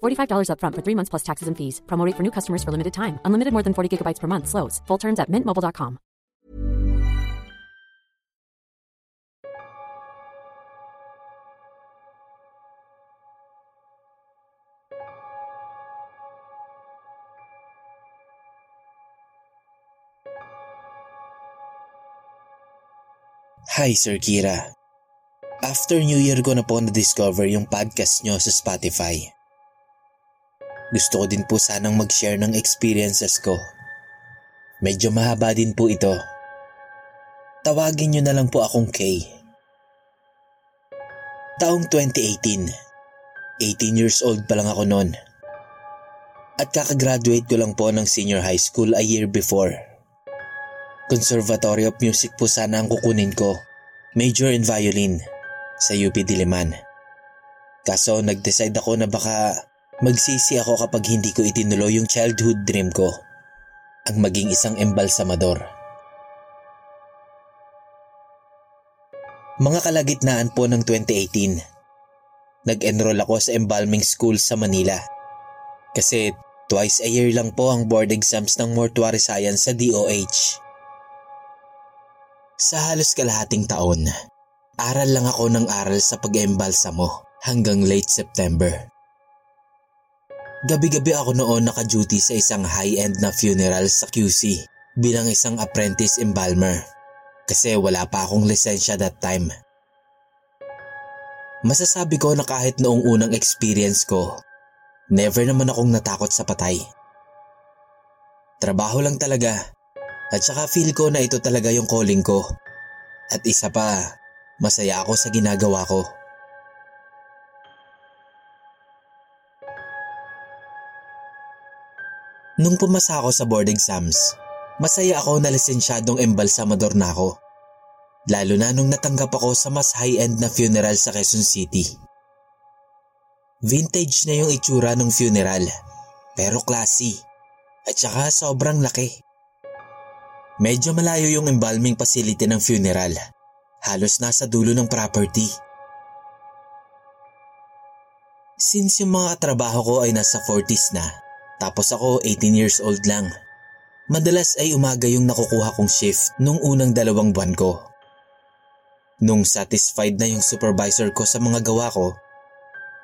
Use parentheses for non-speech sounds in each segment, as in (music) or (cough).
$45 upfront for three months plus taxes and fees. Promo rate for new customers for limited time. Unlimited more than 40 gigabytes per month. Slows. Full terms at mintmobile.com. Hi, Sir Kira. After New Year ko na po na-discover yung podcast nyo sa Spotify. Gusto ko din po sanang mag-share ng experiences ko. Medyo mahaba din po ito. Tawagin nyo na lang po akong Kay. Taong 2018. 18 years old pa lang ako noon. At kakagraduate ko lang po ng senior high school a year before. Conservatory of Music po sana ang kukunin ko. Major in violin sa UP Diliman. Kaso nag-decide ako na baka magsisi ako kapag hindi ko itinuloy yung childhood dream ko. Ang maging isang embalsamador. Mga kalagitnaan po ng 2018. Nag-enroll ako sa embalming school sa Manila. Kasi twice a year lang po ang board exams ng mortuary science sa DOH. Sa halos kalahating taon, aral lang ako ng aral sa pag-embalsa mo hanggang late September. Gabi-gabi ako noon naka-duty sa isang high-end na funeral sa QC bilang isang apprentice embalmer kasi wala pa akong lisensya that time. Masasabi ko na kahit noong unang experience ko, never naman akong natakot sa patay. Trabaho lang talaga At saka feel ko na ito talaga yung calling ko. At isa pa, masaya ako sa ginagawa ko. Nung pumasa ako sa board exams, masaya ako na lisensyadong embalsamador na ako. Lalo na nung natanggap ako sa mas high-end na funeral sa Quezon City. Vintage na yung itsura ng funeral, pero classy. At saka sobrang laki. Medyo malayo yung embalming facility ng funeral. Halos nasa dulo ng property. Since yung mga trabaho ko ay nasa 40s na, tapos ako 18 years old lang. Madalas ay umaga yung nakukuha kong shift nung unang dalawang buwan ko. Nung satisfied na yung supervisor ko sa mga gawa ko,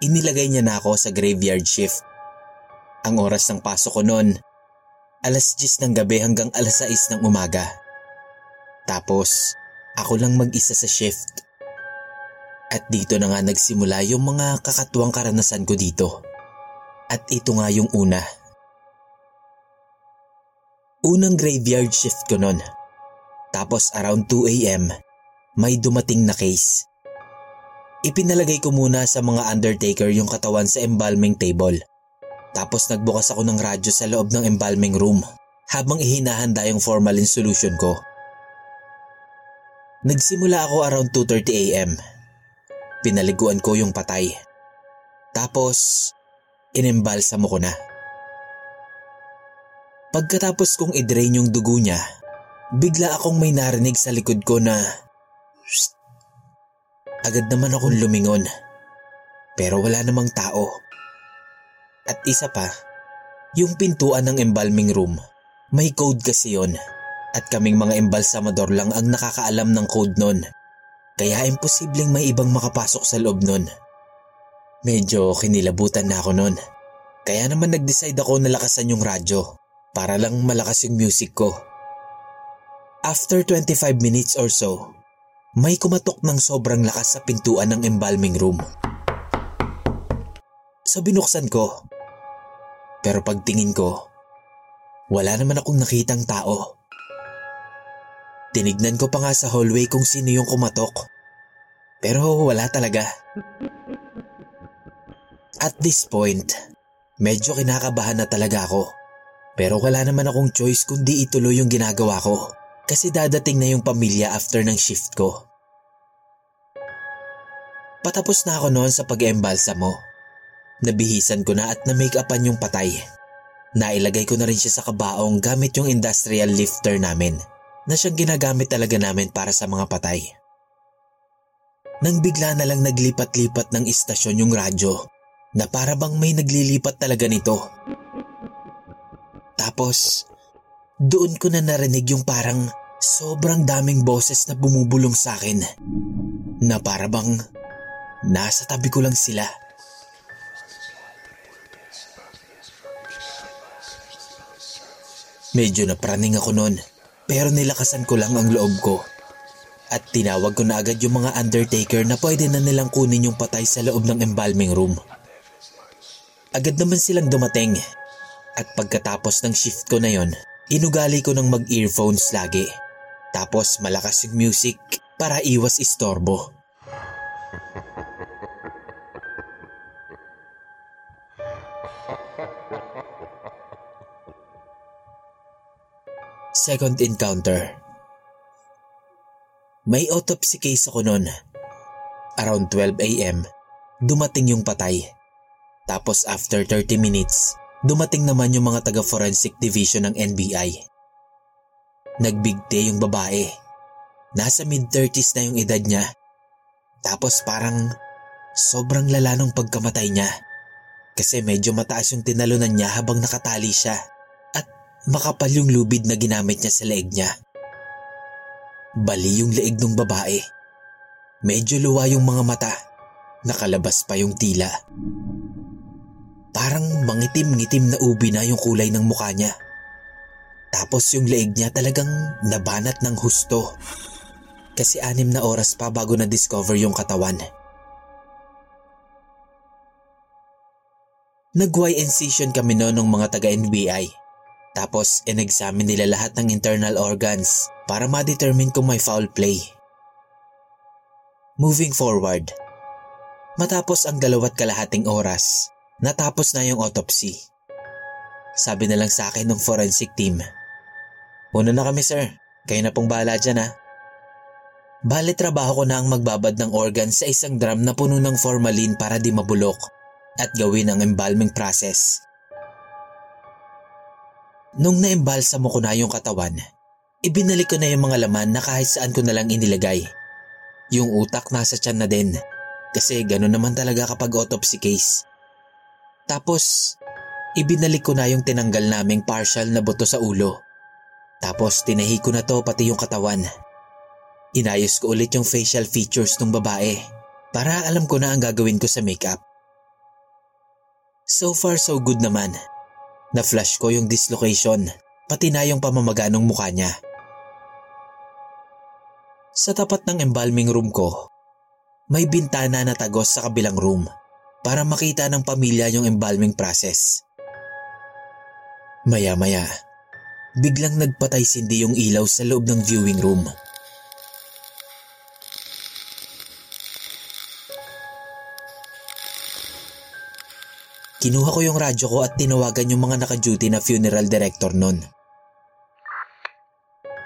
inilagay niya na ako sa graveyard shift. Ang oras ng pasok ko noon, alas 10 ng gabi hanggang alas 6 ng umaga. Tapos, ako lang mag-isa sa shift. At dito na nga nagsimula yung mga kakatuwang karanasan ko dito. At ito nga yung una. Unang graveyard shift ko nun. Tapos around 2 a.m., may dumating na case. Ipinalagay ko muna sa mga undertaker yung katawan sa embalming table. Tapos nagbukas ako ng radyo sa loob ng embalming room habang ihinahanda yung formalin solution ko. Nagsimula ako around 2.30 a.m. Pinaliguan ko yung patay. Tapos, inimbalsa mo ko na. Pagkatapos kong i-drain yung dugo niya, bigla akong may narinig sa likod ko na Shh! Agad naman akong lumingon. Pero wala namang tao. At isa pa, yung pintuan ng embalming room, may code kasi yon. At kaming mga embalsamador lang ang nakakaalam ng code nun. Kaya imposibleng may ibang makapasok sa loob nun. Medyo kinilabutan na ako nun. Kaya naman nag-decide ako na lakasan yung radyo para lang malakas yung music ko. After 25 minutes or so, may kumatok ng sobrang lakas sa pintuan ng embalming room. So binuksan ko. Pero pagtingin ko, wala naman akong nakitang tao. Tinignan ko pa nga sa hallway kung sino yung kumatok. Pero wala talaga. At this point, medyo kinakabahan na talaga ako. Pero wala naman akong choice kundi ituloy yung ginagawa ko kasi dadating na yung pamilya after ng shift ko. Patapos na ako noon sa pag-embalsa mo. Nabihisan ko na at na-make-upan yung patay. Nailagay ko na rin siya sa kabaong gamit yung industrial lifter namin na siyang ginagamit talaga namin para sa mga patay. Nang bigla na lang naglipat-lipat ng istasyon yung radyo na para bang may naglilipat talaga nito. Tapos, doon ko na narinig yung parang sobrang daming boses na bumubulong sa akin na para bang Nasa tabi ko lang sila. Medyo napraning ako noon pero nilakasan ko lang ang loob ko. At tinawag ko na agad yung mga undertaker na pwede na nilang kunin yung patay sa loob ng embalming room. Agad naman silang dumating. At pagkatapos ng shift ko na yon, inugali ko ng mag-earphones lagi. Tapos malakas yung music para iwas istorbo. Second encounter. May autopsy case ako noon. Around 12 a.m., dumating yung patay. Tapos after 30 minutes, dumating naman yung mga taga-forensic division ng NBI. Nagbigte yung babae. Nasa mid-30s na yung edad niya. Tapos parang sobrang lala nung pagkamatay niya. Kasi medyo mataas yung tinalunan niya habang nakatali siya makapal yung lubid na ginamit niya sa leeg niya. Bali yung leeg ng babae. Medyo luwa yung mga mata. Nakalabas pa yung tila. Parang mangitim-ngitim na ubi na yung kulay ng mukha niya. Tapos yung leeg niya talagang nabanat ng husto. Kasi anim na oras pa bago na-discover yung katawan. Nag-Y incision kami noon ng mga taga-NBI Tapos in-examine nila lahat ng internal organs para ma-determine kung may foul play. Moving forward, matapos ang dalawat kalahating oras, natapos na yung autopsy. Sabi na lang sa akin ng forensic team, Una na kami sir, kayo na pong bahala dyan ha. Bale trabaho ko na ang magbabad ng organ sa isang drum na puno ng formalin para di mabulok at gawin ang embalming process. Nung naimbalsa mo ko na yung katawan, ibinalik ko na yung mga laman na kahit saan ko na lang inilagay. Yung utak nasa tiyan na din kasi gano'n naman talaga kapag autopsy case. Tapos, ibinalik ko na yung tinanggal naming partial na buto sa ulo. Tapos tinahi ko na to pati yung katawan. Inayos ko ulit yung facial features ng babae para alam ko na ang gagawin ko sa makeup. So far so good naman. Na-flash ko yung dislocation, pati na yung pamamaga ng mukha niya. Sa tapat ng embalming room ko, may bintana na tagos sa kabilang room para makita ng pamilya yung embalming process. Maya-maya, biglang nagpatay sindi yung ilaw sa loob ng viewing room. Kinuha ko yung radyo ko at tinawagan yung mga naka-duty na funeral director nun.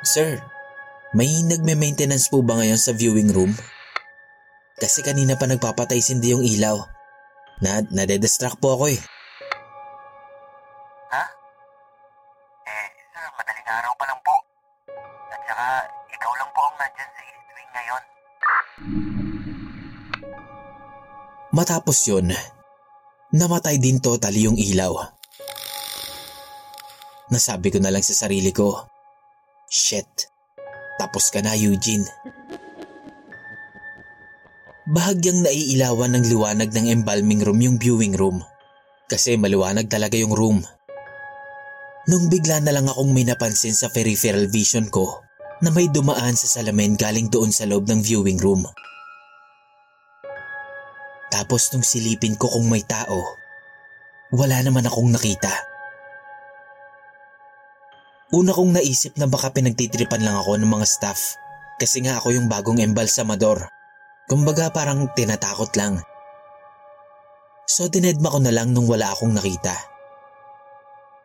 Sir, may nagme-maintenance po ba ngayon sa viewing room? Kasi kanina pa nagpapatay sindi yung ilaw. Na, nade-distract po ako eh. Ha? Eh, sir, madaling araw pa lang po. At saka, ikaw lang po ang nandyan sa East Wing ngayon. Matapos yun, namatay din totally yung ilaw. Nasabi ko na lang sa sarili ko, Shit, tapos ka na Eugene. Bahagyang naiilawan ng liwanag ng embalming room yung viewing room kasi maliwanag talaga yung room. Nung bigla na lang akong may napansin sa peripheral vision ko na may dumaan sa salamin galing doon sa loob ng viewing room. Tapos nung silipin ko kung may tao, wala naman akong nakita. Una kong naisip na baka pinagtitripan lang ako ng mga staff kasi nga ako yung bagong embalsamador. Kumbaga parang tinatakot lang. So dinedma ko na lang nung wala akong nakita.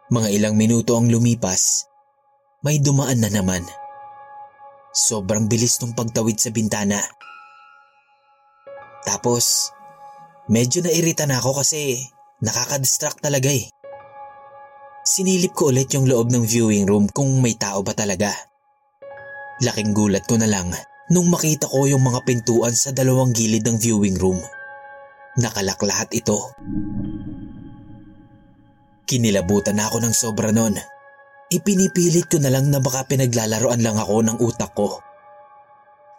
Mga ilang minuto ang lumipas, may dumaan na naman. Sobrang bilis nung pagtawid sa bintana. Tapos, medyo nairita na ako kasi nakakadistract talaga eh. Sinilip ko ulit yung loob ng viewing room kung may tao ba talaga. Laking gulat ko na lang nung makita ko yung mga pintuan sa dalawang gilid ng viewing room. Nakalak lahat ito. Kinilabutan ako ng sobra nun. Ipinipilit ko na lang na baka pinaglalaroan lang ako ng utak ko.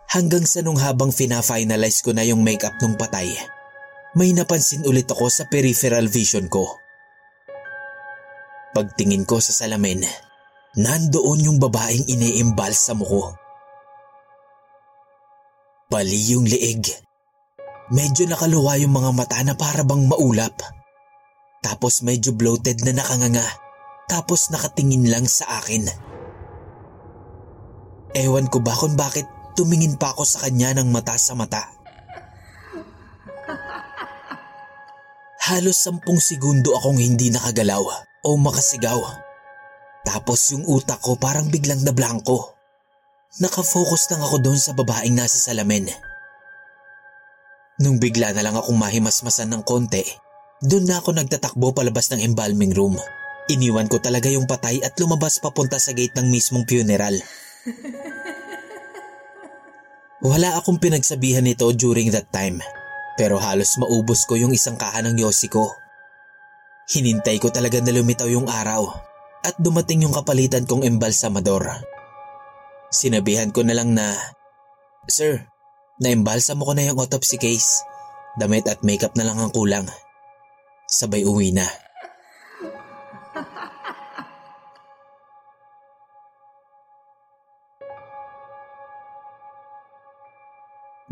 Hanggang sa nung habang fina-finalize ko na yung makeup nung patay, may napansin ulit ako sa peripheral vision ko. Pagtingin ko sa salamin, nandoon yung babaeng iniimbalsamo ko. Bali yung leeg. Medyo nakaluwa yung mga mata na para bang maulap. Tapos medyo bloated na nakanganga. Tapos nakatingin lang sa akin. Ewan ko ba kung bakit tumingin pa ako sa kanya ng mata sa mata. Halos sampung segundo akong hindi nakagalaw o makasigaw. Tapos yung utak ko parang biglang na blanco. Nakafocus lang ako doon sa babaeng nasa salamin. Nung bigla na lang akong mahimasmasan ng konti, doon na ako nagtatakbo palabas ng embalming room. Iniwan ko talaga yung patay at lumabas papunta sa gate ng mismong funeral. (laughs) Wala akong pinagsabihan nito during that time, pero halos maubos ko yung isang kahan ng yosi ko. Hinintay ko talaga na lumitaw yung araw at dumating yung kapalitan kong embalsamador. Sinabihan ko na lang na, Sir, naimbalsam ko na yung autopsy case. Damit at makeup na lang ang kulang. Sabay uwi na. (laughs)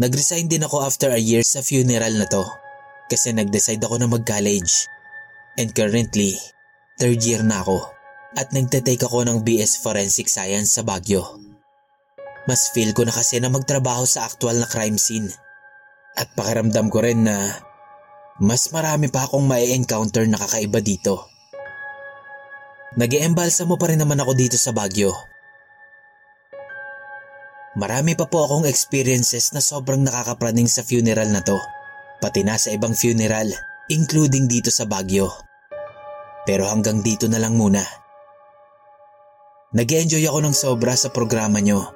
Nag-resign din ako after a year sa funeral na to kasi nag-decide ako na mag-college. And currently, third year na ako. at nagte-take ako ng BS Forensic Science sa Baguio. Mas feel ko na kasi na magtrabaho sa actual na crime scene. At pakiramdam ko rin na mas marami pa akong mai-encounter na kakaiba dito. Nag-eembalsa mo pa rin naman ako dito sa Baguio. Marami pa po akong experiences na sobrang nakakapraning sa funeral na to. Pati na sa ibang funeral, including dito sa Baguio. Pero hanggang dito na lang muna. Nag-enjoy ako ng sobra sa programa nyo.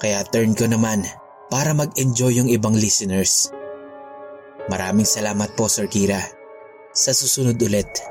Kaya turn ko naman para mag-enjoy yung ibang listeners. Maraming salamat po Sir Kira. Sa susunod ulit.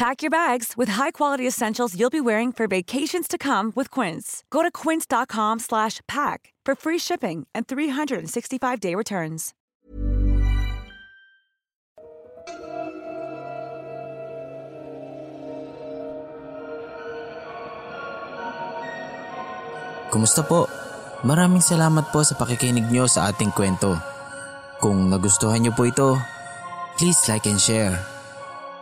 Pack your bags with high-quality essentials you'll be wearing for vacations to come with Quince. Go to quince.com slash pack for free shipping and 365-day returns. Kumusta po? Maraming salamat po sa pakikinig nyo sa ating kwento. Kung nagustuhan nyo po ito, please like and share.